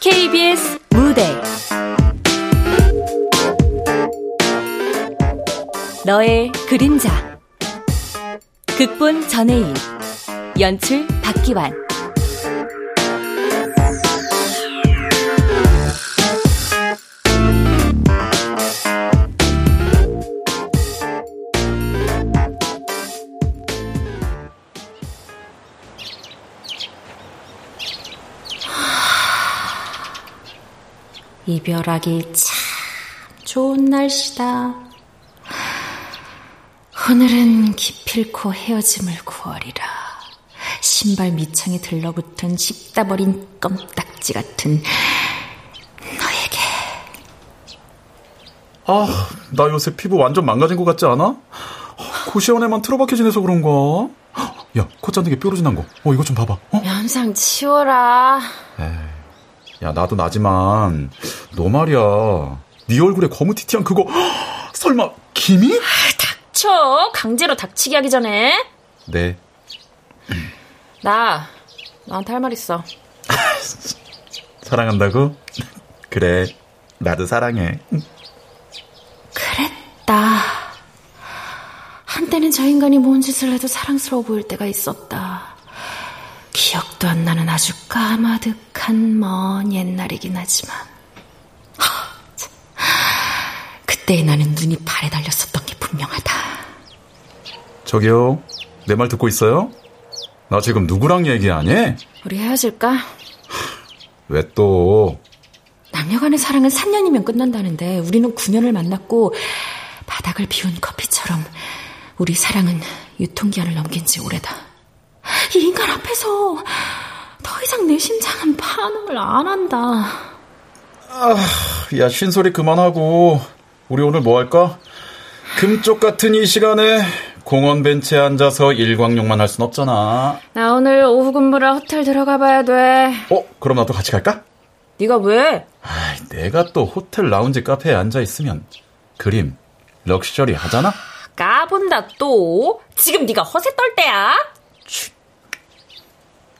KBS 무대. 너의 그림자. 극본 전혜인. 연출 박기환 이별하기 참 좋은 날씨다. 오늘은 기필코 헤어짐을 구하리라. 신발 밑창에 들러붙은 씹다 버린 껌딱지 같은 너에게. 아, 나 요새 피부 완전 망가진 것 같지 않아? 고시원에만 틀어박혀 지내서 그런가? 야, 콧잔등에 뾰루지 난 거. 어, 이거 좀 봐봐. 어? 면상 치워라. 에이. 야, 나도 나지만, 너 말이야. 네 얼굴에 거무튀튀한 그거, 헉, 설마, 김이? 아, 닥쳐. 강제로 닥치기 하기 전에. 네. 나, 나한테 할 말 있어. 사랑한다고? 그래, 나도 사랑해. 그랬다. 한때는 저 인간이 뭔 짓을 해도 사랑스러워 보일 때가 있었다. 기억도 안 나는 아주 까마득한 먼 옛날이긴 하지만 그때 나는 눈이 발에 달렸었던 게 분명하다. 저기요, 내 말 듣고 있어요? 나 지금 누구랑 얘기하니? 우리 헤어질까? 왜 또? 남녀 간의 사랑은 3년이면 끝난다는데 우리는 9년을 만났고 바닥을 비운 커피처럼 우리 사랑은 유통기한을 넘긴 지 오래다. 이 인간 앞에서 더 이상 내 심장은 반응을 안 한다. 아, 야, 쉰소리 그만하고, 우리 오늘 뭐 할까? 금쪽 같은 이 시간에 공원 벤치에 앉아서 일광욕만 할 순 없잖아. 나 오늘 오후 근무라 호텔 들어가 봐야 돼. 어, 그럼 나도 같이 갈까? 네가 왜? 아, 내가 또 호텔 라운지 카페에 앉아 있으면 그림 럭셔리 하잖아. 까분다 또. 지금 네가 허세 떨 때야.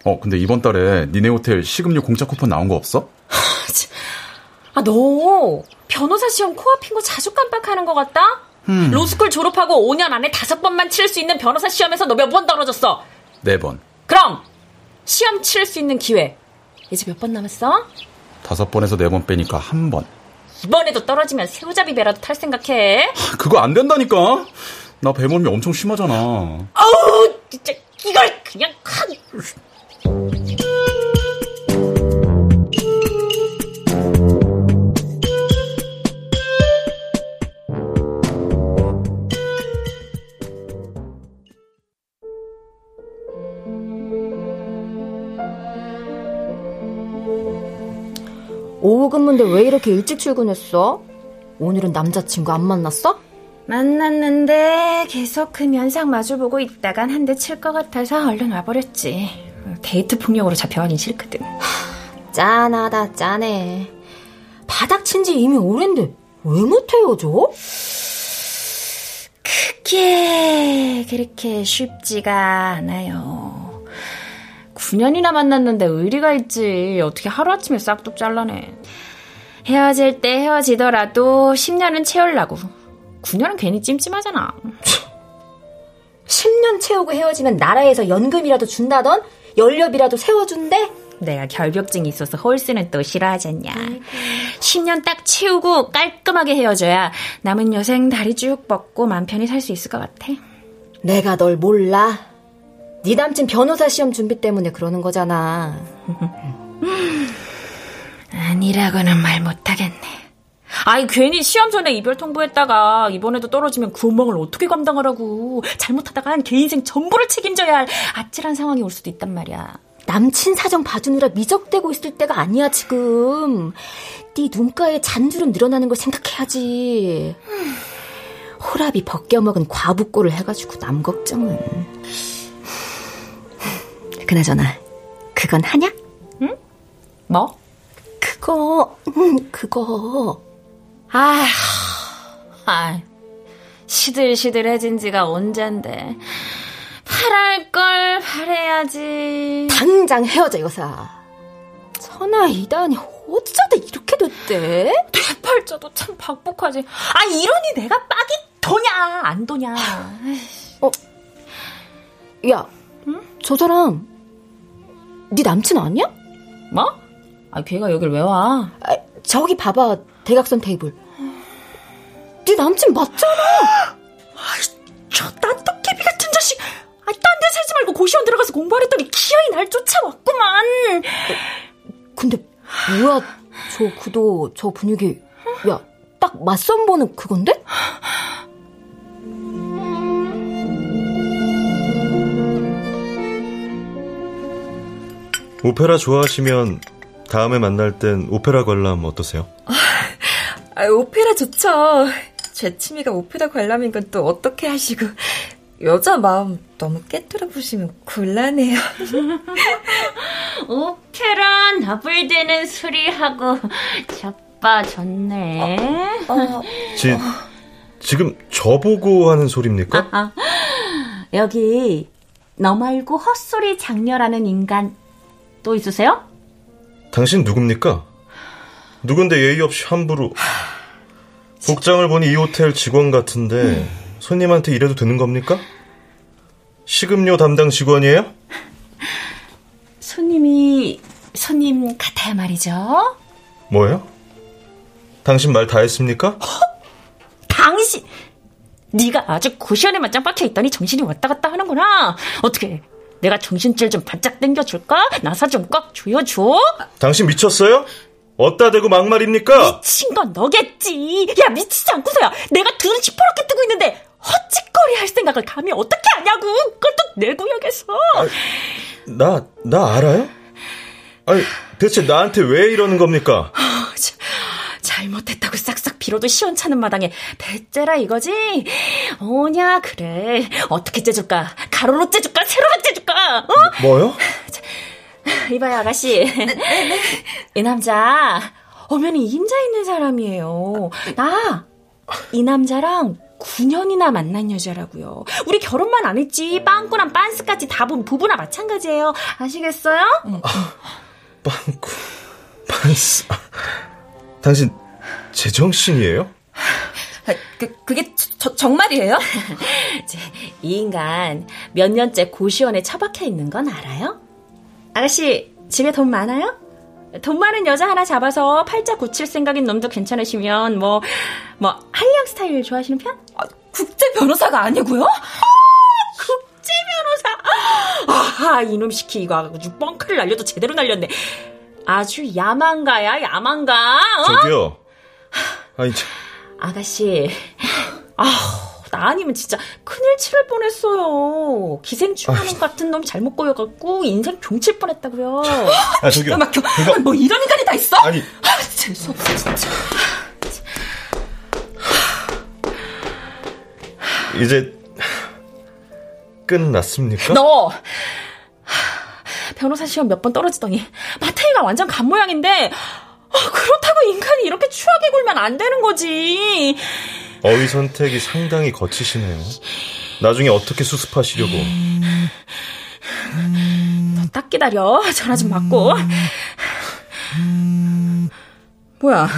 어, 근데 이번 달에 니네 호텔 식음료 공짜 쿠폰 나온 거 없어? 아, 너 변호사 시험 코앞인 거 자주 깜빡하는 것 같다? 음. 로스쿨 졸업하고 5년 안에 다섯 번만 치를 수 있는 변호사 시험에서 너 몇 번 떨어졌어? 네 번. 그럼 시험 치를 수 있는 기회 이제 몇 번 남았어? 다섯 번에서 네 번 빼니까 한 번. 이번에도 떨어지면 새우잡이 배라도 탈 생각해. 그거 안 된다니까. 나 배멀미 엄청 심하잖아. 아우 진짜 이걸 그냥 확. 왜 이렇게 일찍 출근했어? 오늘은 남자친구 안 만났어? 만났는데 계속 그 면상 마주보고 있다간 한 대 칠 것 같아서 얼른 와버렸지. 데이트 폭력으로 잡혀가긴 싫거든. 짠하다 짠해. 바닥 친 지 이미 오랜데 왜 못 헤어져? 그게 그렇게 쉽지가 않아요. 9년이나 만났는데 의리가 있지. 어떻게 하루아침에 싹둑 잘라내. 헤어질 때 헤어지더라도 10년은 채우려고. 9년은 괜히 찜찜하잖아. 10년 채우고 헤어지면 나라에서 연금이라도 준다던? 연료비라도 세워준대? 내가 결벽증이 있어서 홀스는 또 싫어하지 않냐. 10년 딱 채우고 깔끔하게 헤어져야 남은 여생 다리 쭉 뻗고 맘 편히 살 수 있을 것 같아. 내가 널 몰라. 네 남친 변호사 시험 준비 때문에 그러는 거잖아. 아니라고는 말 못하겠네. 아이 괜히 시험 전에 이별 통보했다가 이번에도 떨어지면 구멍을 어떻게 감당하라고 잘못하다간 개 인생 전부를 책임져야 할 아찔한 상황이 올 수도 있단 말이야. 남친 사정 봐주느라 미적대고 있을 때가 아니야 지금. 네 눈가에 잔주름 늘어나는 걸 생각해야지. 호랍이 벗겨먹은 과부꼬를 해가지고 남 걱정은. 그나저나 그건 하냐? 응? 뭐? 그거 음, 그거 아, 아 시들시들해진 지가 언젠데. 팔할 걸 팔해야지. 당장 헤어져, 여사. 천하 이단이 어쩌다 이렇게 됐대? 내 팔자도 참 박복하지. 아, 이러니 내가 빡이 도냐, 안 도냐. 어, 야, 응? 저 사람, 네 남친 아니야? 뭐? 아, 걔가 여길 왜 와? 아, 저기 봐봐, 대각선 테이블. 네 남친 맞잖아! 아이, 저 딴떡개비 같은 자식! 아, 딴데 살지 말고 고시원 들어가서 공부하랬더니 기어이 날 쫓아왔구만! 근데, 뭐야, 저 구도, 저 분위기. 야, 딱 맞선 보는 그건데? 오페라 좋아하시면 다음에 만날 땐 오페라 관람 어떠세요? 아, 오페라 좋죠. 제 취미가 오페라 관람인 건 또 어떻게 하시고 여자 마음 너무 깨뜨려 보시면 곤란해요. 오페라 나불대는 소리하고 자빠졌네. 어, 어. 지, 지금 저보고 하는 소리입니까? 아, 아. 여기 너 말고 헛소리 장렬하는 인간 또 있으세요? 당신 누굽니까? 누군데 예의 없이 함부로 복장을 보니 이 호텔 직원 같은데 손님한테 이래도 되는 겁니까? 식음료 담당 직원이에요? 손님이 손님 같아요 말이죠. 뭐요? 당신 말 다 했습니까? 허? 당신 네가 아주 고시원에 맞짱 박혀 있더니 정신이 왔다 갔다 하는구나. 어떻게 내가 정신줄 좀 바짝 당겨줄까? 나사 좀 꽉 조여줘? 당신 미쳤어요? 어따 대고 막말입니까? 미친 건 너겠지. 야, 미치지 않고서야. 내가 눈을 시퍼렇게 뜨고 있는데 헛짓거리 할 생각을 감히 어떻게 하냐고. 그것도 내 구역에서. 아, 나, 나 알아요? 아니, 대체 나한테 왜 이러는 겁니까? 어, 잘못했다고 싹 싹 빌어도 시원찮은 마당에 대째라 이거지? 오냐 그래 어떻게 째줄까? 가로로 째줄까? 세로로 째줄까? 어? 뭐요? 자, 이봐요 아가씨 이 남자 어면이 임자 있는 사람이에요 나 이 남자랑 9년이나 만난 여자라고요. 우리 결혼만 안 했지 빵꾸랑 빤스까지 다 본 부부나 마찬가지예요. 아시겠어요? 아, 빵꾸, 빤스. 당신 제정신이에요? 아, 그, 그게 저, 정말이에요? 이 인간 몇 년째 고시원에 처박혀 있는 건 알아요? 아가씨 집에 돈 많아요? 돈 많은 여자 하나 잡아서 팔자 고칠 생각인 놈도 괜찮으시면 뭐, 뭐, 한량 스타일 좋아하시는 편? 아, 국제 변호사가 아니고요? 아, 국제 변호사! 아, 이놈 시키 이거 아주 뻥크를 날려도 제대로 날렸네. 아주 야망가야, 야망가. 어? 저기요. 아니, 저... 아가씨. 아우, 나 아니면 진짜 큰일 치를 뻔했어요. 기생충하는 같은 놈 잘못 꼬여갖고 인생 종칠 뻔했다고요. 아, 저기요. 막혀. 그거... 뭐 이런 인간이 다 있어? 아니. 아, 재수없어, 진짜. 이제 끝났습니까? 너 변호사 시험 몇 번 떨어지더니 마태이가 완전 간 모양인데 어, 그렇다고 인간이 이렇게 추하게 굴면 안 되는 거지. 어휘 선택이 상당히 거치시네요. 나중에 어떻게 수습하시려고. 너 딱 기다려. 전화 좀 받고. 뭐야?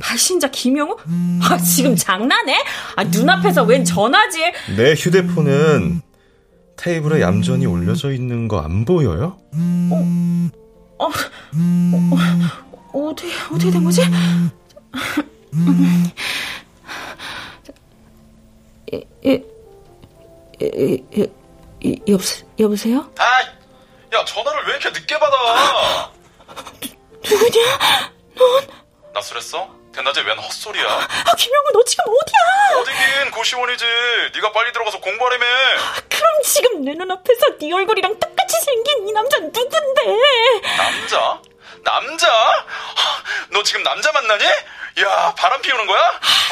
발신자 김영우? 아, 지금 장난해? 아, 눈앞에서 웬 전화지? 내 휴대폰은 테이블에 얌전히 올려져 있는 거 안 보여요? 어, 어, 어, 어디, 어떻게 된 거지? 예, 예, 예, 여보, 여보세요? 아, 야, 전화를 왜 이렇게 늦게 받아? 누구냐? 넌? 낯설했어? 대낮에 웬 헛소리야? 아, 김영우, 너 지금 어디야? 어디긴 고시원이지. 네가 빨리 들어가서 공부하려며. 그럼 지금 내 눈앞에서 네 얼굴이랑 똑같이 생긴 이 남자 누군데? 남자? 남자? 너 지금 남자 만나니? 야, 바람 피우는 거야?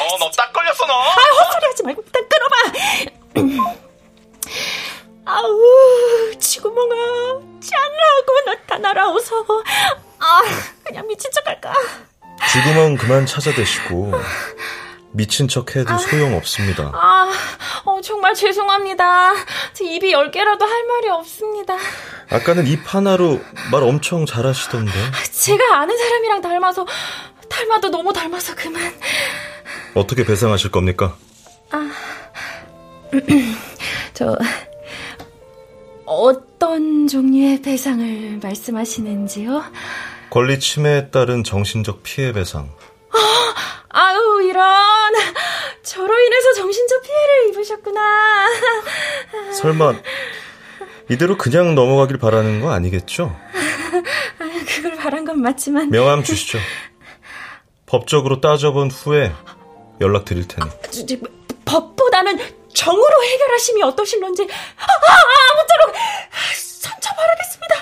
어, 너 딱 걸렸어, 너. 아, 헛소리 하지 말고 일단 끊어봐. 아우, 지구멍아, 짠하고 나타나라, 어서. 아, 그냥 미친 척 할까? 쥐구멍 그만 찾아대시고 미친 척 해도 아, 소용없습니다. 아, 어, 정말 죄송합니다. 제 입이 열 개라도 할 말이 없습니다. 아까는 입 하나로 말 엄청 잘하시던데. 제가 아는 사람이랑 닮아서, 닮아도 너무 닮아서 그만. 어떻게 배상하실 겁니까? 아, 저, 어떤 종류의 배상을 말씀하시는지요? 권리 침해에 따른 정신적 피해 배상. 아유, 이런. 저로 인해서 정신적 피해를 입으셨구나. 설마, 이대로 그냥 넘어가길 바라는 거 아니겠죠? 그걸 바란 건 맞지만. 명함 주시죠. 법적으로 따져본 후에 연락 드릴 테니. 아, 저, 저, 법보다는 정으로 해결하심이 어떠실런지. 아, 아, 아무쪼록 선처 바라겠습니다.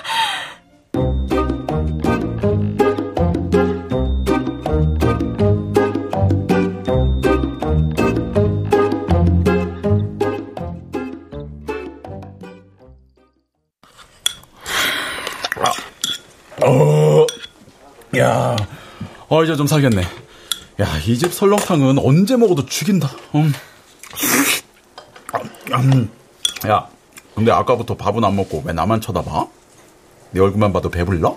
어, 이제 좀 사겠네. 야, 이 집 설렁탕은 언제 먹어도 죽인다. 음. 음. 야, 근데 아까부터 밥은 안 먹고 왜 나만 쳐다봐? 내 얼굴만 봐도 배불러?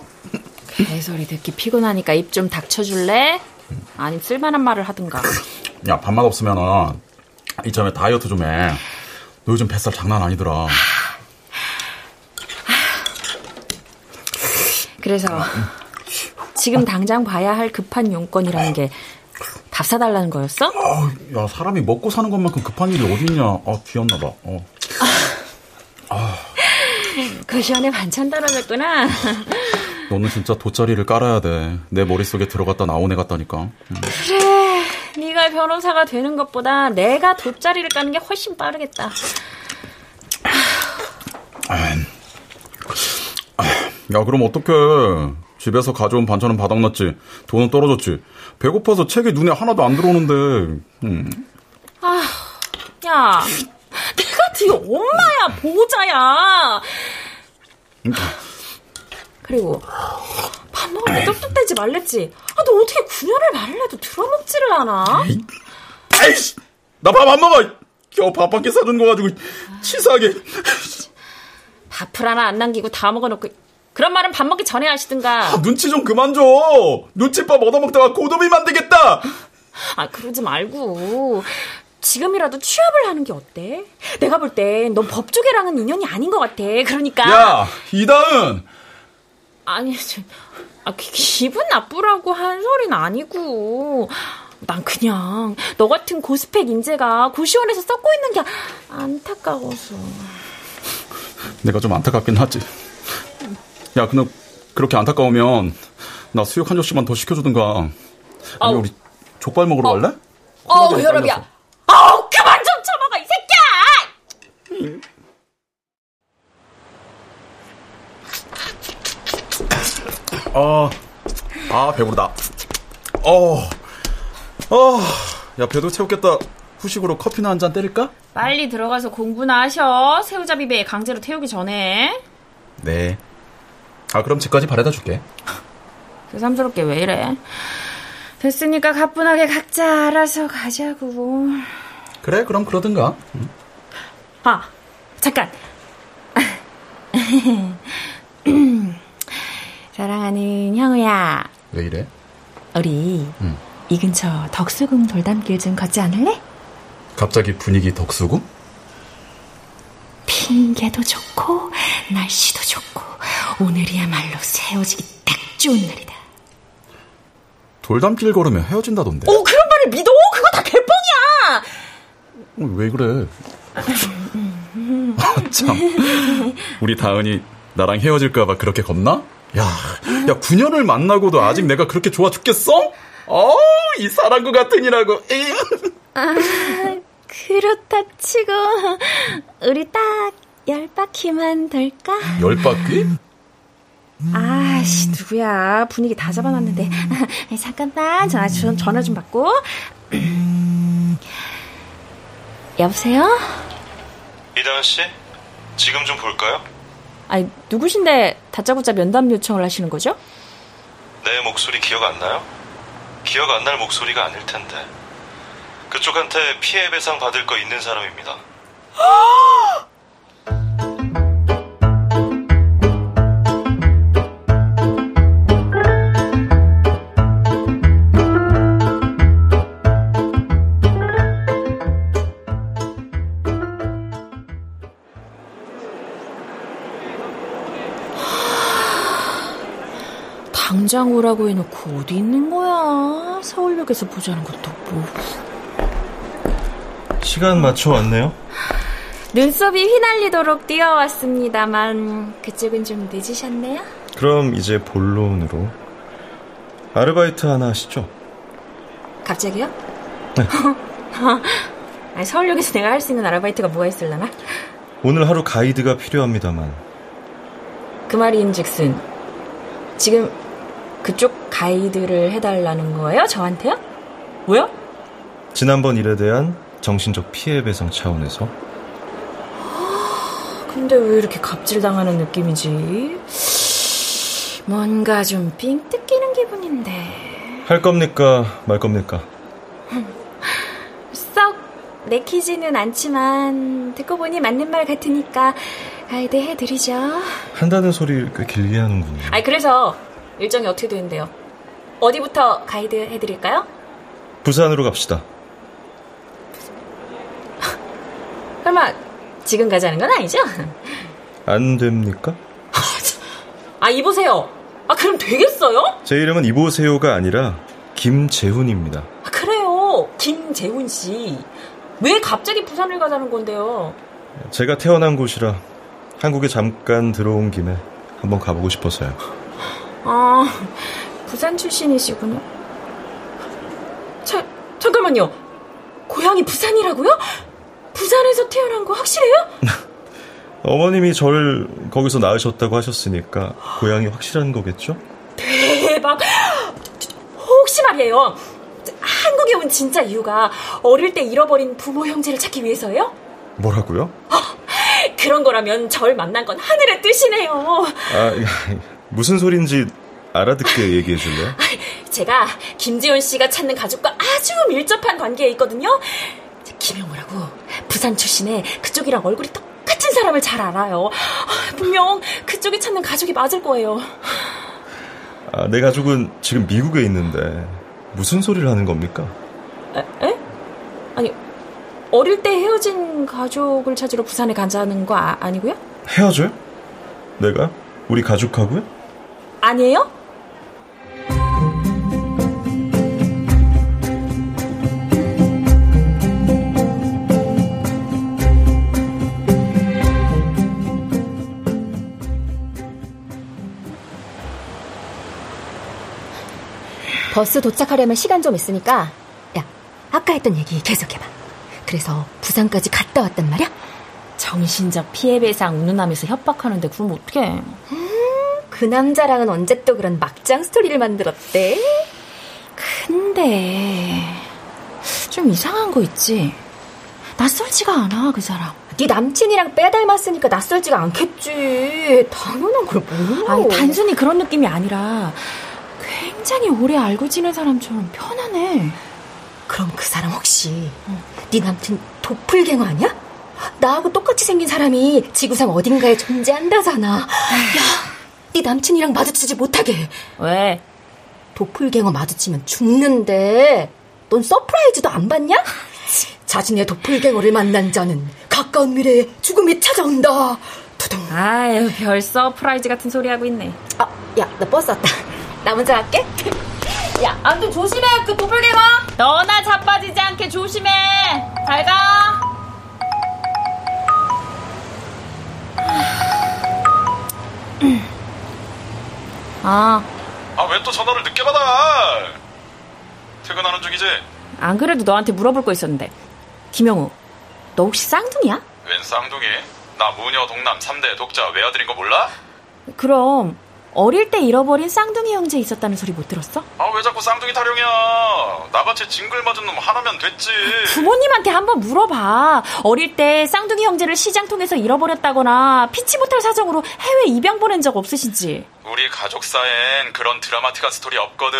개소리 듣기 피곤하니까 입 좀 닥쳐줄래? 아니 쓸만한 말을 하든가. 야, 밥맛 없으면은 이참에 다이어트 좀 해. 너 요즘 뱃살 장난 아니더라. 그래서 지금 당장 봐야 할 급한 용건이라는 게 밥 사달라는 거였어? 어, 야 사람이 먹고 사는 것만큼 급한 일이 어딨냐? 아 귀엽나 봐. 어. 아. 그 시간에 반찬 떨어졌구나. 너는 진짜 돗자리를 깔아야 돼. 내 머릿속에 들어갔다 나온 애 같다니까. 음. 그래. 네가 변호사가 되는 것보다 내가 돗자리를 까는 게 훨씬 빠르겠다. 야, 그럼 어떡해. 집에서 가져온 반찬은 바닥났지. 돈은 떨어졌지. 배고파서 책이 눈에 하나도 안 들어오는데. 음. 아, 야. 내가 네 엄마야, 보호자야. 그리고 밥 먹을 때 쩝쩝대지 말랬지. 아, 너 어떻게 9년을 말을 해도 들어먹지를 않아? 아이씨, 나 밥 안 먹어. 겨우 밥 한 끼 사준 거 가지고 치사하게. 밥을 하나 안 남기고 다 먹어놓고 그런 말은 밥 먹기 전에 하시든가. 아, 눈치 좀 그만 줘. 눈치밥 얻어먹다가 고도비 만들겠다. 아, 그러지 말고. 지금이라도 취업을 하는 게 어때? 내가 볼 땐 넌 법조계랑은 인연이 아닌 것 같아. 그러니까. 야, 이다은! 아니, 저, 아, 기 분 나쁘라고 한 소리는 아니고. 난 그냥 너 같은 고스펙 인재가 고시원에서 썩고 있는 게 안타까워서. 내가 좀 안타깝긴 하지. 야, 근데 그렇게 안타까우면 나 수육 한 접시만 더 시켜주든가. 아니, 우리 족발 먹으러 어. 갈래? 어, 혈압이야. 어, 그만 좀 쳐먹어, 이 새끼야! 아, 아, 배부르다. 어, 어, 야, 배도 채웠겠다. 후식으로 커피나 한 잔 때릴까? 빨리 들어가서 공부나 하셔. 새우잡이 배 강제로 태우기 전에. 네. 아, 그럼 집까지 바래다 줄게. 새삼스럽게 왜 이래? 됐으니까 가뿐하게 각자 알아서 가자고. 그래, 그럼 그러든가. 응. 아, 잠깐. 사랑하는 형우야. 왜 이래? 우리 응. 이 근처 덕수궁 돌담길 좀 걷지 않을래? 갑자기 분위기 덕수궁? 핑계도 좋고 날씨도 좋고 오늘이야말로 헤어지기 딱 좋은 날이다. 돌담길 걸으면 헤어진다던데. 어, 그런 말을 믿어? 그거 다 개뻥이야! 어, 왜 그래? 아, 참. 우리 다은이 나랑 헤어질까봐 그렇게 겁나? 야, 야, 9년을 만나고도 아직 내가 그렇게 좋아 죽겠어? 어, 이 사랑구 같으니라고. 아, 그렇다 치고, 우리 딱 열 바퀴만 돌까? 열 바퀴? 아씨 누구야 분위기 다 잡아놨는데 잠깐만 전화 좀 전화 좀 받고 여보세요? 이다은 씨 지금 좀 볼까요? 아니 누구신데 다짜고짜 면담 요청을 하시는 거죠? 내 목소리 기억 안 나요? 기억 안 날 목소리가 아닐 텐데 그쪽한테 피해 배상 받을 거 있는 사람입니다. 당장 오라고 해놓고 어디 있는 거야? 서울역에서 보자는 것도 없고. 시간 맞춰 왔네요. 눈썹이 휘날리도록 뛰어왔습니다만 그쪽은 좀 늦으셨네요. 그럼 이제 본론으로 아르바이트 하나 하시죠. 갑자기요? 네. 아니, 서울역에서 내가 할 수 있는 아르바이트가 뭐가 있을라나? 오늘 하루 가이드가 필요합니다만. 그 말인즉슨 지금 그쪽 가이드를 해달라는 거예요? 저한테요? 왜요? 지난번 일에 대한 정신적 피해 배상 차원에서. 근데 왜 이렇게 갑질당하는 느낌이지? 뭔가 좀삥 뜯기는 기분인데. 할 겁니까? 말 겁니까? 썩 내키지는 않지만 듣고 보니 맞는 말 같으니까 가이드 해드리죠. 한다는 소리를 꽤 길게 하는군요. 아니 그래서 일정이 어떻게 되는데요? 어디부터 가이드 해드릴까요? 부산으로 갑시다. 설마 지금 가자는 건 아니죠? 안 됩니까? 아 이보세요. 아 그럼 되겠어요? 제 이름은 이보세요가 아니라 김재훈입니다. 아, 그래요. 김재훈 씨. 왜 갑자기 부산을 가자는 건데요? 제가 태어난 곳이라 한국에 잠깐 들어온 김에 한번 가보고 싶어서요. 아, 부산 출신이시군요. 자, 잠깐만요. 고향이 부산이라고요? 부산에서 태어난 거 확실해요? 어머님이 저를 거기서 낳으셨다고 하셨으니까 고향이 확실한 거겠죠? 대박! 혹시 말이에요. 한국에 온 진짜 이유가 어릴 때 잃어버린 부모 형제를 찾기 위해서예요? 뭐라고요? 그런 거라면 절 만난 건 하늘의 뜻이네요. 아, 무슨 소린지 알아듣게 얘기해 줄래요? 제가 김지훈 씨가 찾는 가족과 아주 밀접한 관계에 있거든요. 김영우라고 부산 출신의 그쪽이랑 얼굴이 똑같은 사람을 잘 알아요. 분명 그쪽이 찾는 가족이 맞을 거예요. 아, 내 가족은 지금 미국에 있는데 무슨 소리를 하는 겁니까? 에? 에? 아니 어릴 때 헤어진 가족을 찾으러 부산에 간다는 거 아, 아니고요? 헤어져요? 내가? 우리 가족하고요? 아니에요? 버스 도착하려면 시간 좀 있으니까 야 아까 했던 얘기 계속해봐. 그래서 부산까지 갔다 왔단 말이야? 정신적 피해배상 운운하면서 협박하는데 그럼 어떡해? 음, 그 남자랑은 언제 또 그런 막장 스토리를 만들었대? 근데 좀 이상한 거 있지? 낯설지가 않아 그 사람. 네 남친이랑 빼닮았으니까 낯설지가 않겠지. 당연한 걸 몰라. 아니 단순히 그런 느낌이 아니라 굉장히 오래 알고 지낸 사람처럼 편하네 그럼 그 사람 혹시 어. 네 남친 도플갱어 아니야? 나하고 똑같이 생긴 사람이 지구상 어딘가에 존재한다잖아 야, 네 남친이랑 마주치지 못하게 왜? 도플갱어 마주치면 죽는데 넌 서프라이즈도 안 봤냐? 자신의 도플갱어를 만난 자는 가까운 미래에 죽음이 찾아온다. 두둥. 아유, 별 서프라이즈 같은 소리 하고 있네. 아, 야, 나 버스 왔다. 나 먼저 갈게. 야, 아무튼 조심해, 그 도플갱어. 너나 자빠지지 않게 조심해. 잘 가. 아. 아, 왜 또 전화를 늦게 받아? 퇴근하는 중이지? 안 그래도 너한테 물어볼 거 있었는데. 김영우, 너 혹시 쌍둥이야? 웬 쌍둥이? 나 무녀독남 3대 독자 외아들인 거 몰라? 그럼 어릴 때 잃어버린 쌍둥이 형제 있었다는 소리 못 들었어? 아 왜 자꾸 쌍둥이 타령이야? 나같이 징글 맞은 놈 하나면 됐지. 부모님한테 한번 물어봐. 어릴 때 쌍둥이 형제를 시장통에서 잃어버렸다거나 피치 못할 사정으로 해외 입양 보낸 적 없으신지. 우리 가족사엔 그런 드라마틱한 스토리 없거든.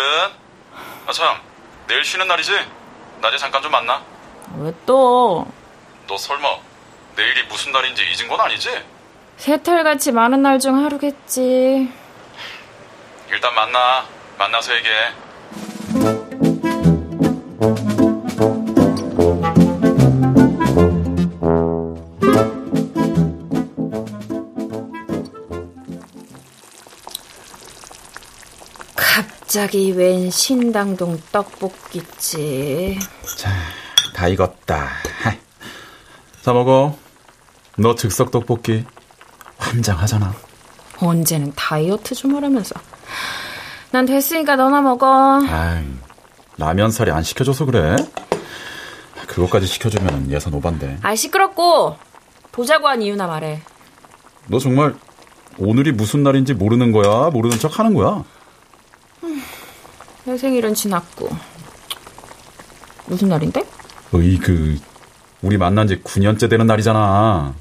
아 참, 내일 쉬는 날이지? 낮에 잠깐 좀 만나. 왜 또? 너 설마 내일이 무슨 날인지 잊은 건 아니지? 새털같이 많은 날 중 하루겠지. 일단 만나. 만나서 얘기해. 갑자기 웬 신당동 떡볶이지. 자, 다 익었다. 자, 먹어. 너 즉석 떡볶이 환장하잖아. 언제는 다이어트 좀 하라면서. 난 됐으니까 너나 먹어. 아이, 라면 살이 안 시켜줘서 그래. 그것까지 시켜주면 예산 오반데. 아, 시끄럽고 보자고 한 이유나 말해. 너 정말 오늘이 무슨 날인지 모르는 거야? 모르는 척 하는 거야? 내 생일은 지났고. 무슨 날인데? 어이, 그, 우리 만난 지 9년째 되는 날이잖아.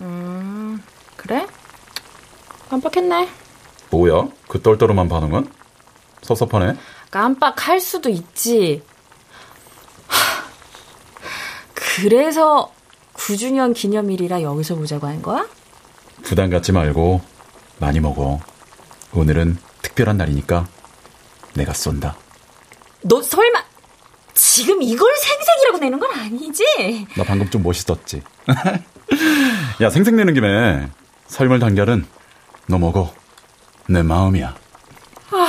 음, 그래? 깜빡했네. 뭐야? 그 떨떠름한 반응은? 섭섭하네. 깜빡할 수도 있지. 하, 그래서 9주년 기념일이라 여기서 보자고 한 거야? 부담 갖지 말고 많이 먹어. 오늘은 특별한 날이니까 내가 쏜다. 너 설마 지금 이걸 생색이라고 내는 건 아니지? 나 방금 좀 멋있었지. 야, 생색 내는 김에 설물 달걀은 너 먹어. 내 마음이야. 아,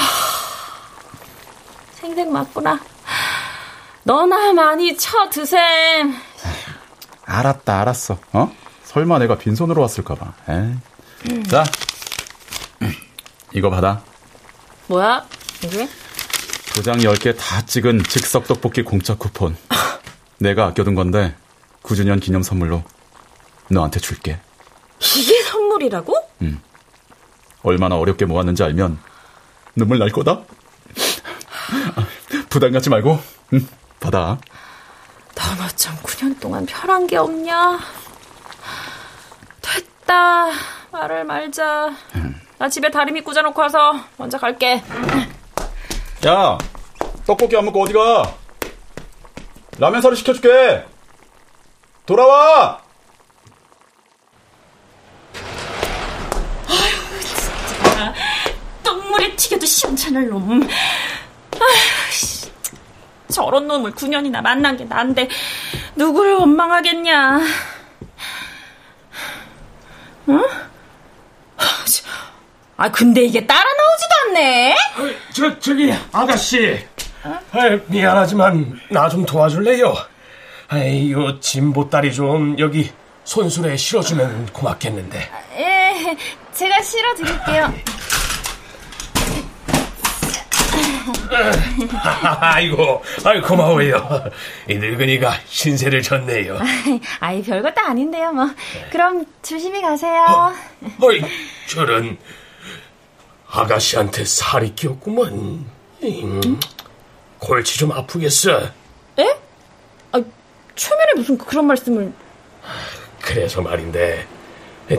생색 맞구나. 너나 많이 쳐 드셈. 알았다, 알았어. 어? 설마 내가 빈손으로 왔을까봐. 음. 자, 이거 받아. 뭐야? 이게? 도장 10개 다 찍은 즉석 떡볶이 공짜 쿠폰. 내가 아껴둔 건데 9주년 기념 선물로 너한테 줄게. 이게 선물이라고? 응. 얼마나 어렵게 모았는지 알면 눈물 날 거다. 부담 갖지 말고 응, 받아. 너너좀 9년 동안 편한 게 없냐? 됐다. 말을 말자. 나 집에 다리미 꽂아놓고 와서 먼저 갈게. 야, 떡볶이 안 먹고 어디 가? 라면 사리 시켜줄게. 돌아와. 아유, 진짜. 똥물에 튀겨도 시원찮을 놈. 아휴, 저런 놈을 9년이나 만난 게 난데 누구를 원망하겠냐. 응? 아, 근데 이게 따라 나오지도 않네? 어, 저, 저기, 아가씨. 어? 아, 미안하지만, 나 좀 도와줄래요? 아이, 요 진보다리 좀 여기 손수레 실어주면 고맙겠는데. 예, 제가 실어드릴게요. 아 이고, 아이 고마워요. 이 늙은이가 신세를 졌네요. 아이, 별것도 아닌데요, 뭐. 그럼 조심히 가세요. 어, 어이, 저런. 아가씨한테 살이 끼었구먼. 음, 골치 좀 아프겠어. 에? 아, 초면에 무슨 그런 말씀을. 그래서 말인데,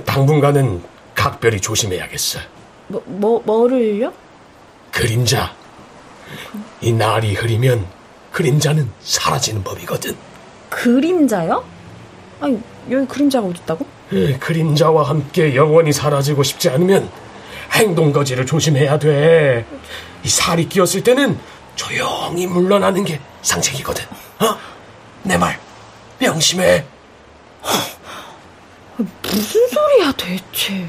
당분간은 각별히 조심해야겠어. 뭐, 뭐, 뭐를요? 그림자. 이 날이 흐리면 그림자는 사라지는 법이거든. 그림자요? 아니, 여기 그림자가 어딨다고? 그림자와 함께 영원히 사라지고 싶지 않으면 행동 거지를 조심해야 돼. 이 살이 끼었을 때는 조용히 물러나는 게 상책이거든. 어? 내 말 명심해. 무슨 소리야 대체?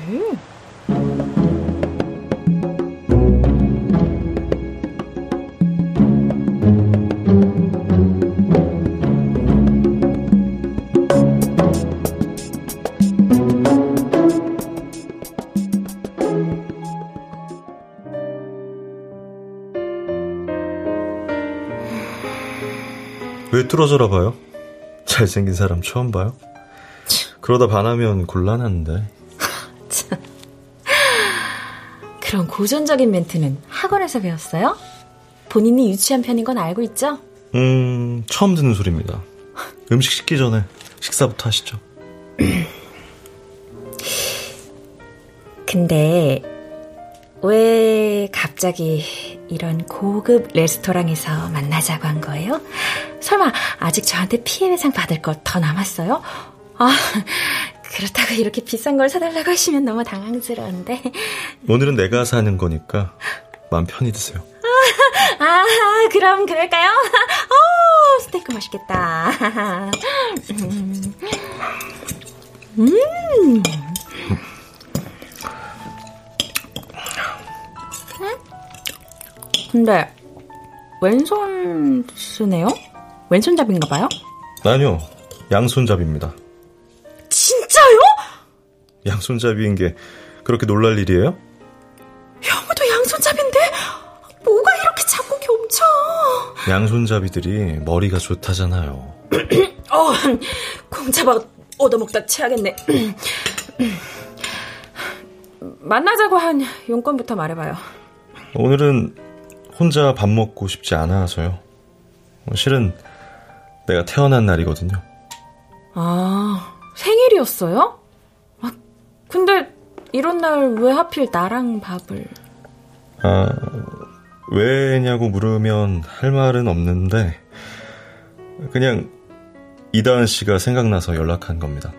왜 뚫어져라 봐요? 잘생긴 사람 처음 봐요? 그러다 반하면 곤란한데. 그런 고전적인 멘트는 학원에서 배웠어요? 본인이 유치한 편인 건 알고 있죠? 음, 처음 듣는 소리입니다. 음식 식기 전에 식사부터 하시죠. 근데 왜 갑자기 이런 고급 레스토랑에서 만나자고 한 거예요? 설마 아직 저한테 피해배상 받을 거더 남았어요? 아, 그렇다고 이렇게 비싼 걸 사달라고 하시면 너무 당황스러운데. 오늘은 내가 사는 거니까 마음 편히 드세요. 아, 그럼 그럴까요? 어, 스테이크 맛있겠다. 음. 음. 근데 왼손 쓰네요? 왼손잡인가 봐요? 아니요, 양손잡이입니다. 진짜요? 양손잡이인 게 그렇게 놀랄 일이에요? 형우도 양손잡인데 뭐가 이렇게 자꾸 겹쳐? 양손잡이들이 머리가 좋다잖아요. 어, 콩차밥 얻어먹다 체하겠네. 만나자고 한 용건부터 말해봐요. 오늘은 혼자 밥 먹고 싶지 않아서요. 실은 내가 태어난 날이거든요. 아, 생일이었어요? 아, 근데 이런 날 왜 하필 나랑 밥을... 아, 왜냐고 물으면 할 말은 없는데, 그냥 이다은 씨가 생각나서 연락한 겁니다.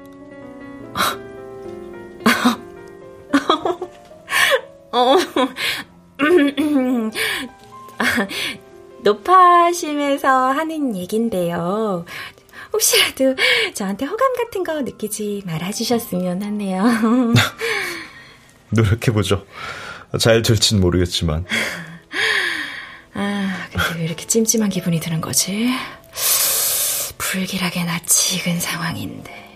어, 아, 노파심에서 하는 얘긴데요. 혹시라도 저한테 호감 같은 거 느끼지 말아주셨으면 하네요. 노력해보죠. 잘 될진 모르겠지만. 아, 근데 왜 이렇게 찜찜한 기분이 드는 거지? 불길하게 낯익은 상황인데.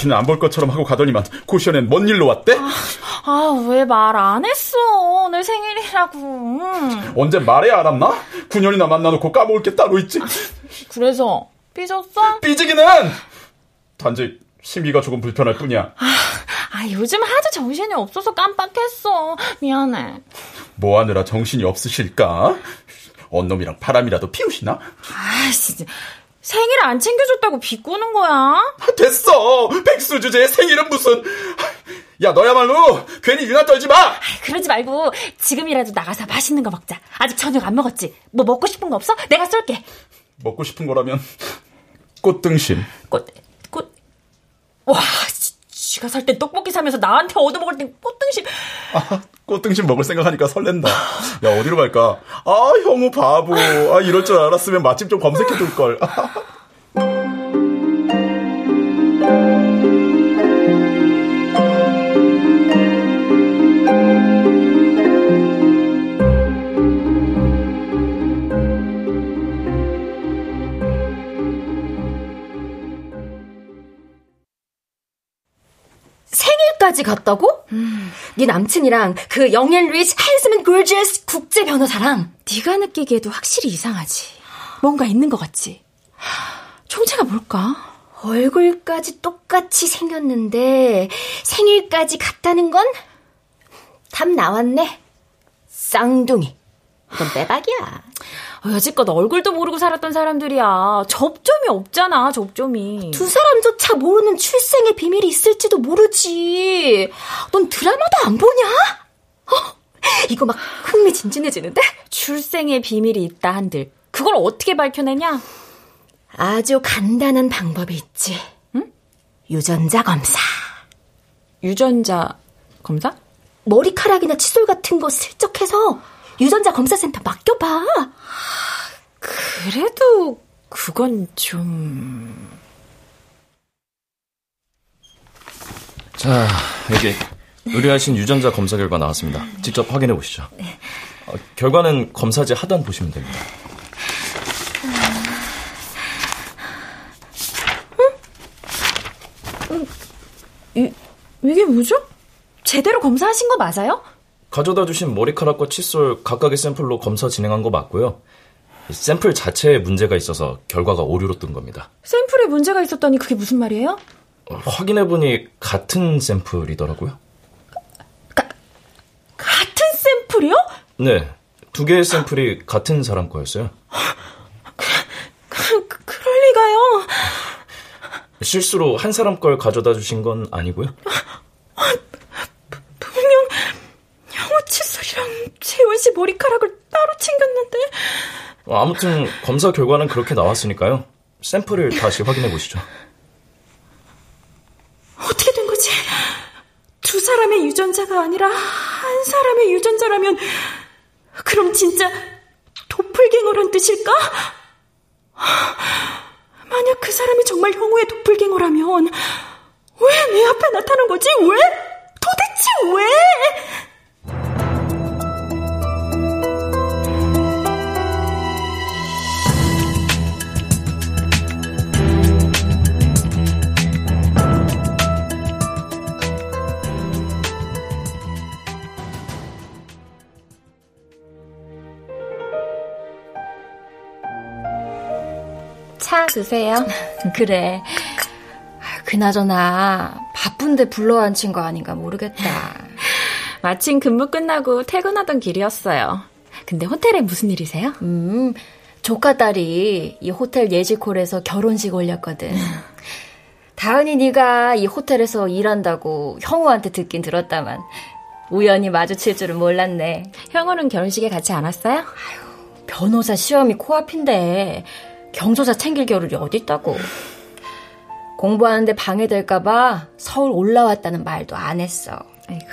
다시는 안 볼 것처럼 하고 가더니만 고시원엔 뭔 일로 왔대? 아, 왜 말 안 했어? 오늘 생일이라고. 언제 말해야 알았나? 9년이나 만나놓고 까먹을 게 따로 있지. 그래서 삐졌어? 삐지기는! 단지 심기가 조금 불편할 뿐이야. 아, 요즘 하도 정신이 없어서 깜빡했어. 미안해. 뭐 하느라 정신이 없으실까? 언놈이랑 바람이라도 피우시나? 아, 진짜. 생일 안 챙겨줬다고 비꼬는 거야? 됐어! 백수 주제에 생일은 무슨. 야, 너야말로 괜히 유나 떨지 마! 그러지 말고 지금이라도 나가서 맛있는 거 먹자. 아직 저녁 안 먹었지? 뭐 먹고 싶은 거 없어? 내가 쏠게. 먹고 싶은 거라면 꽃등심. 꽃, 꽃. 와, 지, 지가 살 땐 떡볶이 사면서 나한테 얻어먹을 땐 꽃등심. 아, 꽃등심 먹을 생각하니까 설렌다. 야, 어디로 갈까? 아, 형우 바보. 아, 이럴 줄 알았으면 맛집 좀 검색해 둘 걸. 생일까지 갔다고? 음. 네 남친이랑 그 영앤 리치 핸스맨 골지어스 국제 변호사랑 네가 느끼기에도 확실히 이상하지. 뭔가 있는 것 같지. 총체가 뭘까? 얼굴까지 똑같이 생겼는데 생일까지 갔다는 건 답 나왔네. 쌍둥이. 이건 빼박이야. 여지껏 얼굴도 모르고 살았던 사람들이야. 접점이 없잖아, 접점이. 두 사람조차 모르는 출생의 비밀이 있을지도 모르지. 넌 드라마도 안 보냐? 어, 이거 막 흥미진진해지는데? 출생의 비밀이 있다 한들 그걸 어떻게 밝혀내냐? 아주 간단한 방법이 있지. 응? 유전자 검사. 유전자 검사? 머리카락이나 칫솔 같은 거 슬쩍 해서 유전자 검사센터 맡겨봐. 그래도 그건 좀... 자, 여기 의뢰하신 유전자 검사 결과 나왔습니다. 직접 확인해 보시죠. 네. 어, 결과는 검사지 하단 보시면 됩니다. 음? 이, 이게 뭐죠? 제대로 검사하신 거 맞아요? 가져다 주신 머리카락과 칫솔 각각의 샘플로 검사 진행한 거 맞고요. 샘플 자체에 문제가 있어서 결과가 오류로 뜬 겁니다. 샘플에 문제가 있었다니 그게 무슨 말이에요? 어, 확인해보니 같은 샘플이더라고요. 가, 같은 샘플이요? 네. 두 개의 샘플이 같은 사람 거였어요. 그, 그, 그, 그럴 리가요. 실수로 한 사람 걸 가져다 주신 건 아니고요? 분명 영호 칫솔이랑 재훈 씨 머리카락을 따로 챙겼는데. 어, 아무튼 검사 결과는 그렇게 나왔으니까요. 샘플을 다시 확인해 보시죠. 어떻게 된 거지? 두 사람의 유전자가 아니라 한 사람의 유전자라면 그럼 진짜 도플갱어란 뜻일까? 만약 그 사람이 정말 형우의 도플갱어라면 왜 내 앞에 나타난 거지? 왜? 도대체 왜? 차 드세요. 그래. 그나저나 바쁜데 불러 앉힌 거 아닌가 모르겠다. 마침 근무 끝나고 퇴근하던 길이었어요. 근데 호텔에 무슨 일이세요? 음, 조카 딸이 이 호텔 예지콜에서 결혼식 올렸거든. 다은이 네가 이 호텔에서 일한다고 형우한테 듣긴 들었다만 우연히 마주칠 줄은 몰랐네. 형우는 결혼식에 같이 안 왔어요? 아유, 변호사 시험이 코앞인데 경조사 챙길 겨를이 어딨다고. 공부하는데 방해될까봐 서울 올라왔다는 말도 안 했어. 아이고.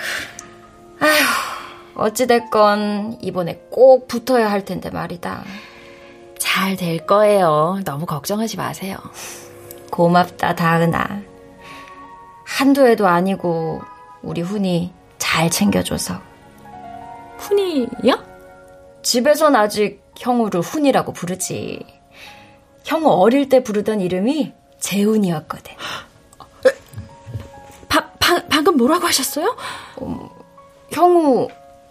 아휴, 어찌됐건 이번에 꼭 붙어야 할 텐데 말이다. 잘 될 거예요. 너무 걱정하지 마세요. 고맙다, 다은아. 한두 해도 아니고 우리 훈이 잘 챙겨줘서. 훈이요? 집에선 아직 형우를 훈이라고 부르지. 형우 어릴 때 부르던 이름이 재훈이었거든. 바, 바, 방금 뭐라고 하셨어요? 어, 형우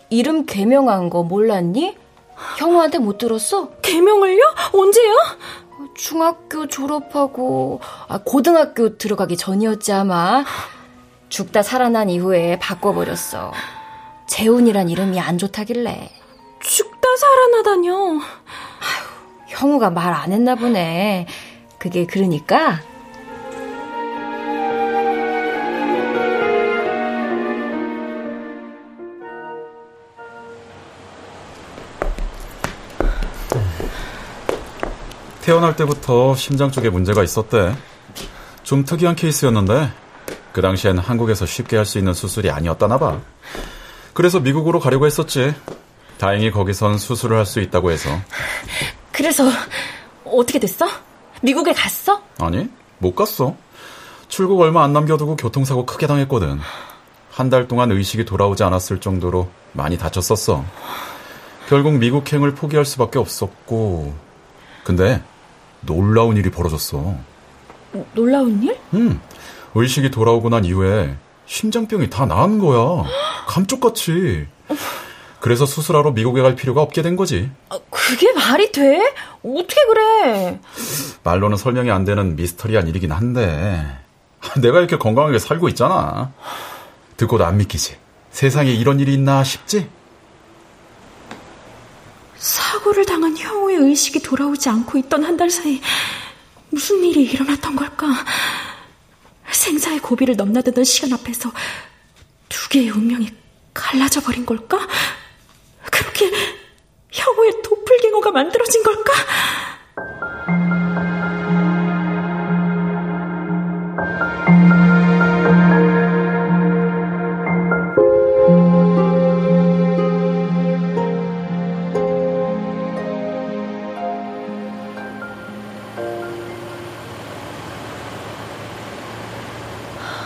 이름 개명한 거 몰랐니? 형우한테 못 들었어? 개명을요? 언제요? 중학교 졸업하고 아, 고등학교 들어가기 전이었지 아마. 죽다 살아난 이후에 바꿔버렸어. 재훈이란 이름이 안 좋다길래. 죽다 살아나다뇨. 형우가 말 안 했나 보네. 그게 그러니까 태어날 때부터 심장 쪽에 문제가 있었대. 좀 특이한 케이스였는데 그 당시엔 한국에서 쉽게 할 수 있는 수술이 아니었다나 봐. 그래서 미국으로 가려고 했었지. 다행히 거기선 수술을 할 수 있다고 해서. 그래서 어떻게 됐어? 미국에 갔어? 아니, 못 갔어. 출국 얼마 안 남겨두고 교통사고 크게 당했거든. 한 달 동안 의식이 돌아오지 않았을 정도로 많이 다쳤었어. 결국 미국행을 포기할 수밖에 없었고. 근데 놀라운 일이 벌어졌어. 놀라운 일? 응. 의식이 돌아오고 난 이후에 심장병이 다 나은 거야. 감쪽같이. 그래서 수술하러 미국에 갈 필요가 없게 된 거지. 아, 그게 말이 돼? 어떻게 그래? 말로는 설명이 안 되는 미스터리한 일이긴 한데 내가 이렇게 건강하게 살고 있잖아. 듣고도 안 믿기지. 세상에 이런 일이 있나 싶지? 사고를 당한 형우의 의식이 돌아오지 않고 있던 한 달 사이 무슨 일이 일어났던 걸까? 생사의 고비를 넘나드던 시간 앞에서 두 개의 운명이 갈라져 버린 걸까? 그렇게 형우의 도플갱어가 만들어진 걸까?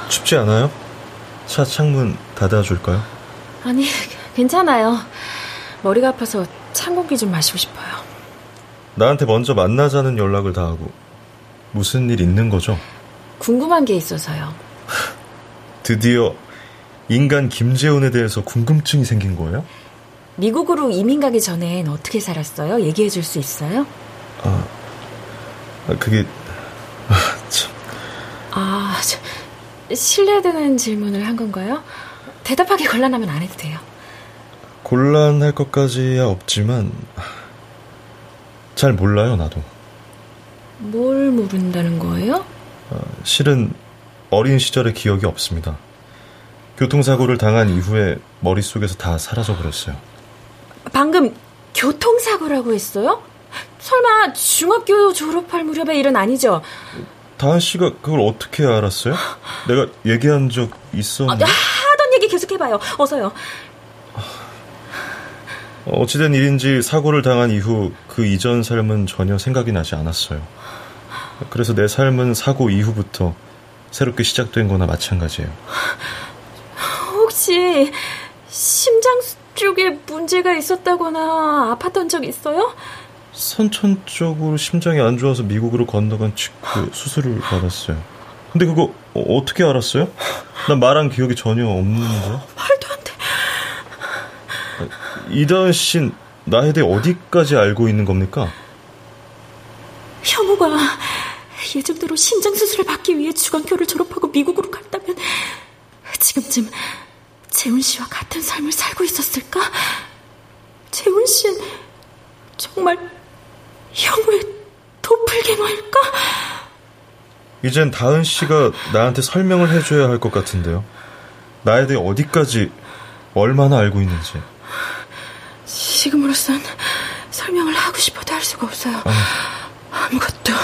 춥지 않아요? 차 창문 닫아줄까요? 아니, 괜찮아요. 머리가 아파서 찬 공기 좀 마시고 싶어요. 나한테 먼저 만나자는 연락을 다 하고 무슨 일 있는 거죠? 궁금한 게 있어서요. 드디어 인간 김재훈에 대해서 궁금증이 생긴 거예요? 미국으로 이민 가기 전엔 어떻게 살았어요? 얘기해 줄 수 있어요? 아, 아 그게, 아, 참. 아, 실례되는 질문을 한 건가요? 대답하기 곤란하면 안 해도 돼요. 곤란할 것까지야 없지만, 잘 몰라요, 나도. 뭘 모른다는 거예요? 아, 실은 어린 시절의 기억이 없습니다. 교통사고를 당한 이후에 머릿속에서 다 사라져 버렸어요. 방금 교통사고라고 했어요? 설마 중학교 졸업할 무렵의 일은 아니죠? 다은 씨가 그걸 어떻게 알았어요? 내가 얘기한 적 있었는데? 아, 하던 얘기 계속 해봐요. 어서요. 어찌된 일인지 사고를 당한 이후 그 이전 삶은 전혀 생각이 나지 않았어요. 그래서 내 삶은 사고 이후부터 새롭게 시작된 거나 마찬가지예요. 혹시 심장 쪽에 문제가 있었다거나 아팠던 적 있어요? 선천 쪽으로 심장이 안 좋아서 미국으로 건너간 직후 수술을 받았어요. 근데 그거 어, 떻게 알았어요? 난 말한 기억이 전혀 없는데. 이다은 씨는 나에 대해 어디까지 알고 있는 겁니까? 혐오가 예정대로 심장 수술을 받기 위해 주간교를 졸업하고 미국으로 갔다면 지금쯤 재훈 씨와 같은 삶을 살고 있었을까? 재훈 씨는 정말 형우의 도플갱어일까? 이젠 다은 씨가 나한테 설명을 해줘야 할 것 같은데요. 나에 대해 어디까지 얼마나 알고 있는지. 지금으로선 설명을 하고 싶어도 할 수가 없어요. 아. 아무것도.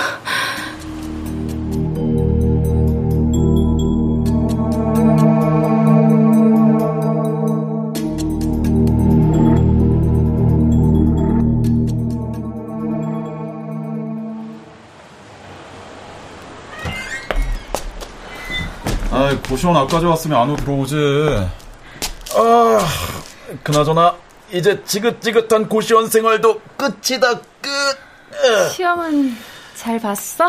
아이, 고시원 아까지 왔으면 안으로 들어오지. 아, 그나저나, 이제 지긋지긋한 고시원 생활도 끝이다, 끝. 시험은 잘 봤어?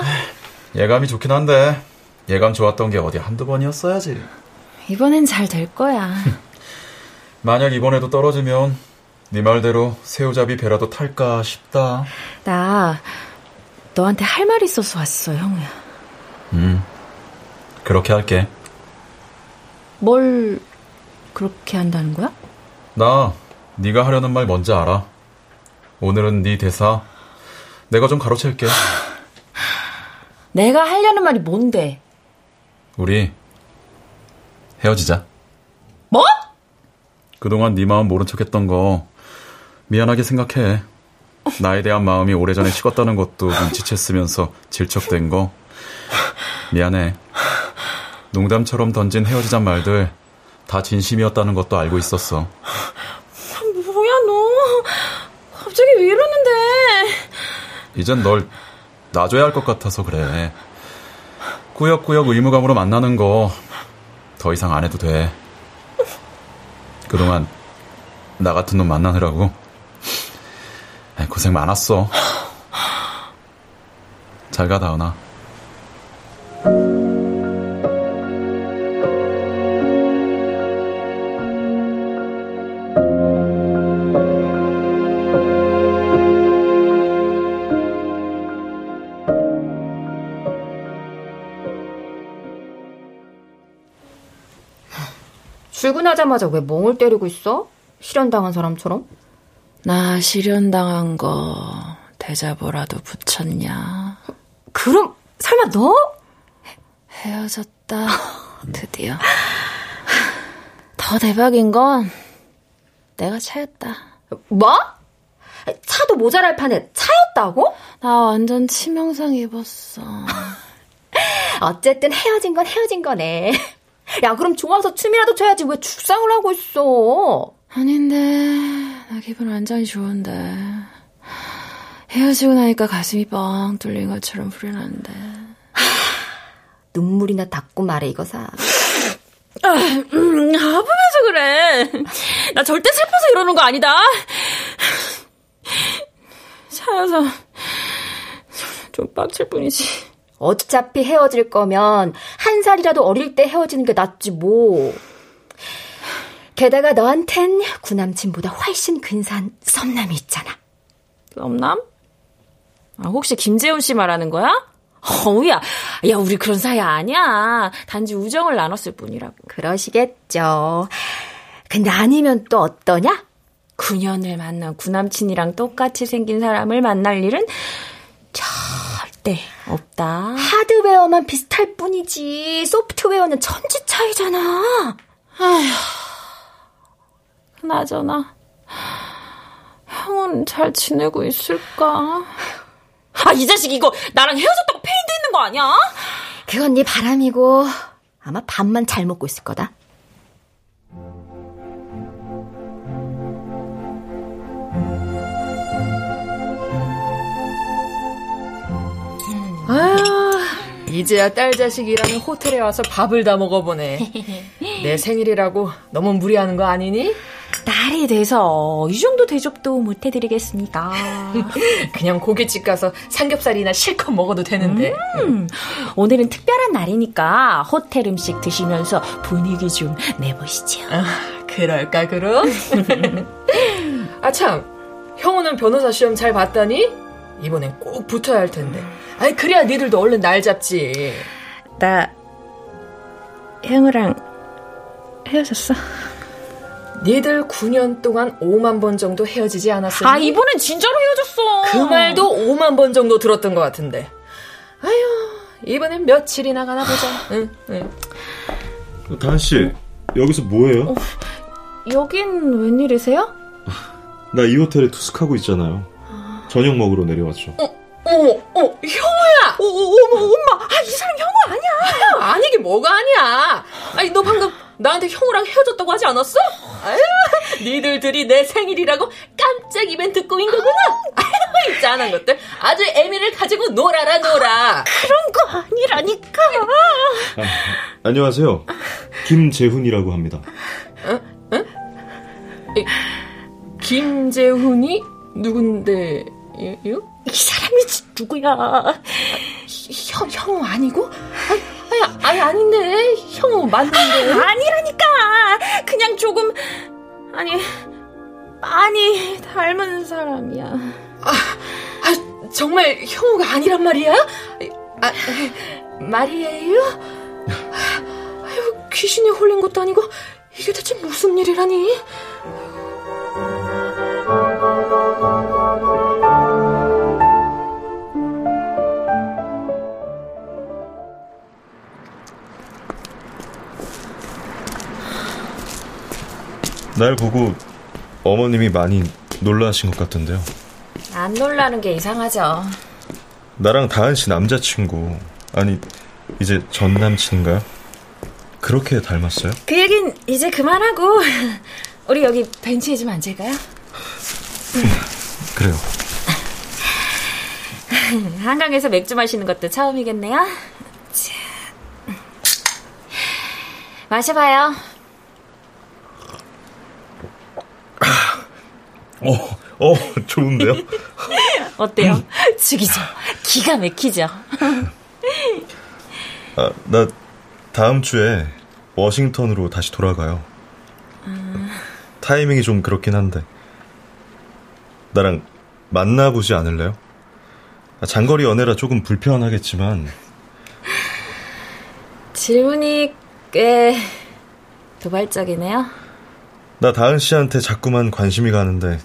예감이 좋긴 한데, 예감 좋았던 게 어디 한두 번이었어야지. 이번엔 잘 될 거야. 만약 이번에도 떨어지면, 네 말대로 새우잡이 배라도 탈까 싶다. 나, 너한테 할 말 있어서 왔어, 형우야. 음, 그렇게 할게. 뭘 그렇게 한다는 거야? 나 네가 하려는 말 뭔지 알아. 오늘은 네 대사 내가 좀 가로챌게. 내가 하려는 말이 뭔데? 우리 헤어지자. 뭐? 그동안 네 마음 모른 척했던 거 미안하게 생각해. 나에 대한 마음이 오래전에 식었다는 것도 눈치챘으면서 질척된 거 미안해. 농담처럼 던진 헤어지잔 말들 다 진심이었다는 것도 알고 있었어. 뭐야 너? 갑자기 왜 이러는데? 이젠 널 놔줘야 할 것 같아서 그래. 꾸역꾸역 의무감으로 만나는 거 더 이상 안 해도 돼. 그동안 나 같은 놈 만나느라고 고생 많았어. 잘 가, 다은아. 출근하자마자 왜 멍을 때리고 있어? 실현당한 사람처럼? 나 실현당한 거 대자보라도 붙였냐? 그럼 설마 너? 헤어졌다. 드디어. 더 대박인 건 내가 차였다. 뭐? 차도 모자랄 판에 차였다고? 나 완전 치명상 입었어. 어쨌든 헤어진 건 헤어진 거네. 야, 그럼 좋아서 춤이라도 춰야지 왜 죽상을 하고 있어? 아닌데, 나 기분 완전히 좋은데. 헤어지고 나니까 가슴이 뻥 뚫린 것처럼 후련한데. 눈물이나 닦고 말해, 이거 사. 아, 음, 아프면서 그래. 나 절대 슬퍼서 이러는 거 아니다. 차여서 좀 빡칠 뿐이지. 어차피 헤어질 거면 한 살이라도 어릴 때 헤어지는 게 낫지 뭐. 게다가 너한텐 구남친보다 훨씬 근사한 썸남이 있잖아. 썸남? 아, 혹시 김재훈 씨 말하는 거야? 어우야, 야, 우리 그런 사이 아니야. 단지 우정을 나눴을 뿐이라고. 그러시겠죠. 근데 아니면 또 어떠냐? 9년을 만난 구남친이랑 똑같이 생긴 사람을 만날 일은 절 대 없다. 하드웨어만 비슷할 뿐이지. 소프트웨어는 천지 차이잖아. 아휴, 그나저나, 형은 잘 지내고 있을까? 아, 이 자식 이거 나랑 헤어졌다고 페인도 있는 거 아니야? 그건 네 바람이고, 아마 밥만 잘 먹고 있을 거다. 이제야 딸 자식이라는 호텔에 와서 밥을 다 먹어보네. 내 생일이라고 너무 무리하는 거 아니니? 딸이 돼서 이 정도 대접도 못 해드리겠습니까? 그냥 고깃집 가서 삼겹살이나 실컷 먹어도 되는데. 음, 오늘은 특별한 날이니까 호텔 음식 드시면서 분위기 좀 내보시죠. 아, 그럴까 그럼? 아 참, 형우는 변호사 시험 잘 봤다니? 이번엔 꼭 붙어야 할 텐데. 아이 그래야 니들도 얼른 날 잡지. 나 형우랑 헤어졌어. 니들 9년 동안 5만 번 정도 헤어지지 않았으니? 아 이번엔 진짜로 헤어졌어. 그 말도 5만 번 정도 들었던 것 같은데. 아휴 이번엔 며칠이나 가나 보자. 응, 응. 다은 씨 여기서 뭐해요? 어, 여긴 웬일이세요? 나 이 호텔에 투숙하고 있잖아요. 저녁 먹으러 내려왔죠. 어, 어, 어, 형우야! 어, 어, 어머, 엄마! 아, 이 사람 형우 아니야! 아니게 뭐가 아니야! 아니, 너 방금 나한테 형우랑 헤어졌다고 하지 않았어? 아유, 니들들이 내 생일이라고 깜짝 이벤트 꾸민 거구나! 아유, 이 짠한 것들. 아주 애미를 가지고 놀아라, 놀아! 그런 거 아니라니까! 아, 안녕하세요. 김재훈이라고 합니다. 어? 어? 이, 김재훈이 누군데, 요? 이사 람이 누구야? 형, 형우 아니고? 아니, 아니, 아니, 아닌데. 형우 맞는데. 아니라니까! 그냥 조금, 아니, 많이 닮은 사람이야. 아, 아 정말 형우가 아니란 말이야? 아, 말이에요? 아유, 귀신이 홀린 것도 아니고, 이게 대체 무슨 일이라니? 날 보고 어머님이 많이 놀라신 것 같던데요. 안 놀라는 게 이상하죠. 나랑 다은 씨 남자친구, 아니, 이제 전 남친인가요? 그렇게 닮았어요? 그 얘긴 이제 그만하고, 우리 여기 벤치에 좀 앉을까요? 그래요. 한강에서 맥주 마시는 것도 처음이겠네요. 자. 마셔봐요. 어, 어, 좋은데요? 어때요? 죽이죠. 기가 막히죠. 아, 나 다음 주에 워싱턴으로 다시 돌아가요. 음... 타이밍이 좀 그렇긴 한데. 나랑 만나보지 않을래요? 아, 장거리 연애라 조금 불편하겠지만. 질문이 꽤 도발적이네요. 나 다은 씨한테 자꾸만 관심이 가는데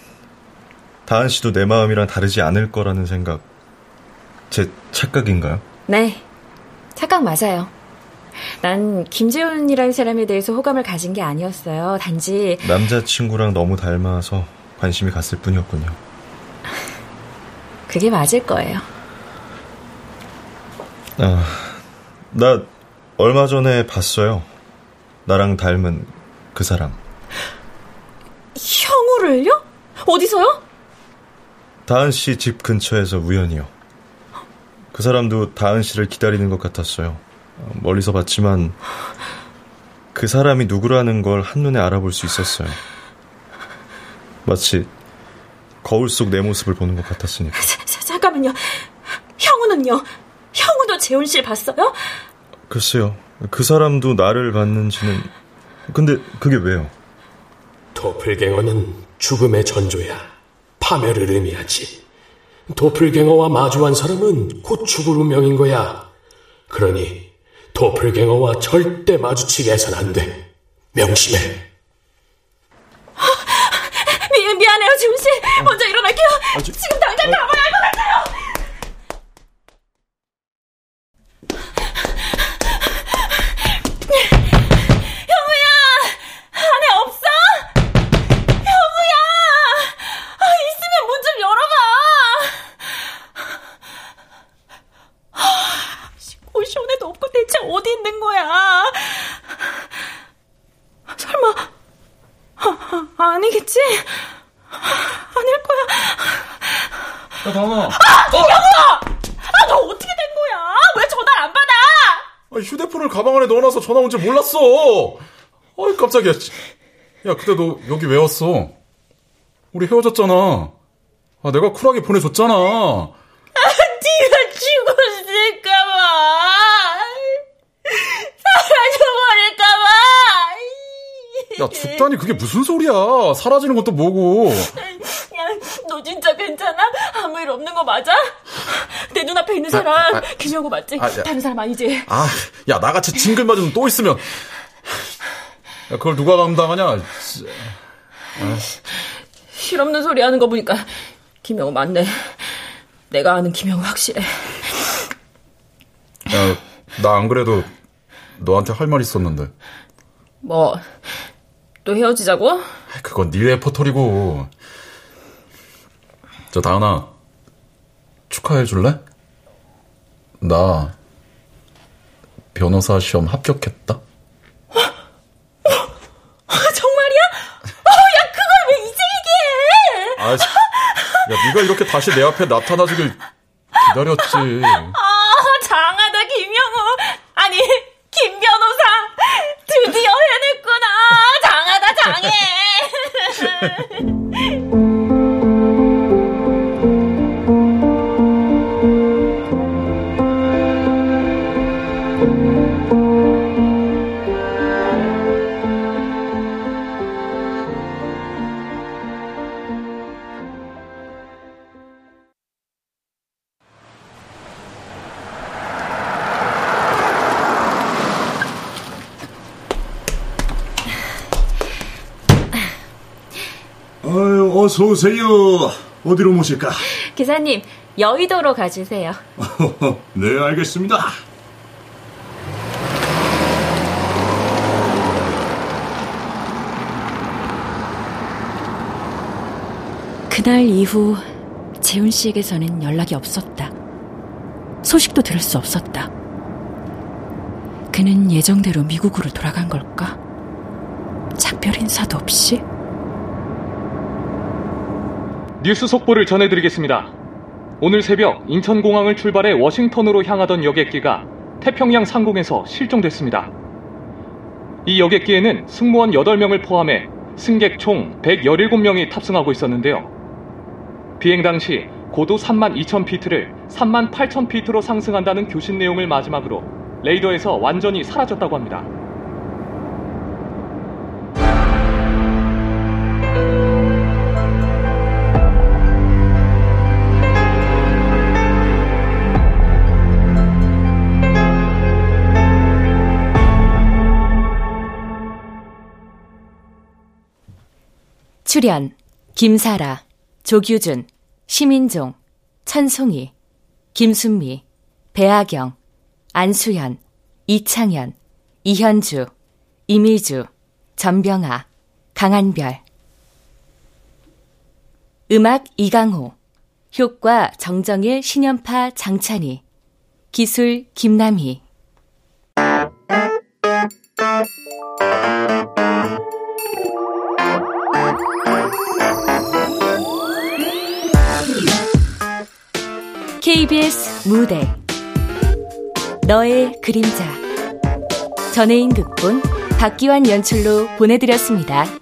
다은 씨도 내 마음이랑 다르지 않을 거라는 생각 제 착각인가요? 네, 착각 맞아요. 난 김재훈이라는 사람에 대해서 호감을 가진 게 아니었어요. 단지 남자친구랑 너무 닮아서 관심이 갔을 뿐이었군요. 그게 맞을 거예요. 아, 나 얼마 전에 봤어요. 나랑 닮은 그 사람. 형우를요? 어디서요? 다은 씨 집 근처에서 우연히요. 그 사람도 다은 씨를 기다리는 것 같았어요. 멀리서 봤지만 그 사람이 누구라는 걸 한눈에 알아볼 수 있었어요. 마치 거울 속 내 모습을 보는 것 같았으니까. 자, 자, 잠깐만요. 형우는요? 형우도 재훈 씨를 봤어요? 글쎄요. 그 사람도 나를 봤는지는 근데 그게 왜요? 도플갱어는 죽음의 전조야. 파멸을 의미하지. 도플갱어와 마주한 사람은 곧 죽을 운명인 거야. 그러니 도플갱어와 절대 마주치게 해선 안 돼. 명심해. 미, 미안해요, 지훈 씨. 먼저 일어날게요. 지금 당장 가봐야 할 것 같아요. 형우야, 안에 없어? 형우야, 아, 있으면 문 좀 열어봐. 고시원에도 없고 대체 어디 있는 거야? 설마 아, 아니겠지? 아닐 거야. 야, 다은아. 영우야! 아, 너 어떻게 된 거야? 왜 전화를 안 받아? 아, 휴대폰을 가방 안에 넣어놔서 전화 온 줄 몰랐어. 어이, 깜짝이야. 야, 근데 너 여기 왜 왔어? 우리 헤어졌잖아. 아, 내가 쿨하게 보내줬잖아. 네가 죽었을까봐. 사라져버릴까봐. 야, 죽다니 그게 무슨 소리야. 사라지는 것도 뭐고. 야, 너 진짜 괜찮아? 아무 일 없는 거 맞아? 내 눈앞에 있는 사람 아, 아, 김영우 맞지? 아, 야. 다른 사람 아니지? 아, 야, 나같이 징글맞은 놈또 있으면. 야, 그걸 누가 감당하냐? 실없는 소리 하는 거 보니까 김영우 맞네. 내가 아는 김영우 확실해. 야, 나 안 그래도 너한테 할 말 있었는데. 뭐, 또 헤어지자고? 그건 네 레퍼토리고. 저 다은아, 축하해 줄래? 나 변호사 시험 합격했다. 아, 정말이야? 어, 야, 그걸 왜 이제 얘기해? 아, 야, 네가 이렇게 다시 내 앞에 나타나주길 기다렸지. 아, 장하다, 김영우. 아니, 김 변호사. 드디어 해냈구나. 장하다, 장해. 어서 오세요. 어디로 모실까? 기사님, 여의도로 가주세요. 네, 알겠습니다. 그날 이후 재훈 씨에게서는 연락이 없었다. 소식도 들을 수 없었다. 그는 예정대로 미국으로 돌아간 걸까? 작별 인사도 없이? 뉴스 속보를 전해드리겠습니다. 오늘 새벽 인천공항을 출발해 워싱턴으로 향하던 여객기가 태평양 상공에서 실종됐습니다. 이 여객기에는 승무원 8명을 포함해 승객 총 117명이 탑승하고 있었는데요. 비행 당시 고도 3만 2천 피트를 3만 8천 피트로 상승한다는 교신 내용을 마지막으로 레이더에서 완전히 사라졌다고 합니다. 출연 김사라, 조규준, 심인종, 천송이, 김순미, 배아경, 안수현, 이창현, 이현주, 이미주, 전병아, 강한별. 음악 이강호. 효과 정정일 신연파 장찬희. 기술 김남희 KBS 무대 너의 그림자 전혜인 극본 박기환 연출로 보내드렸습니다.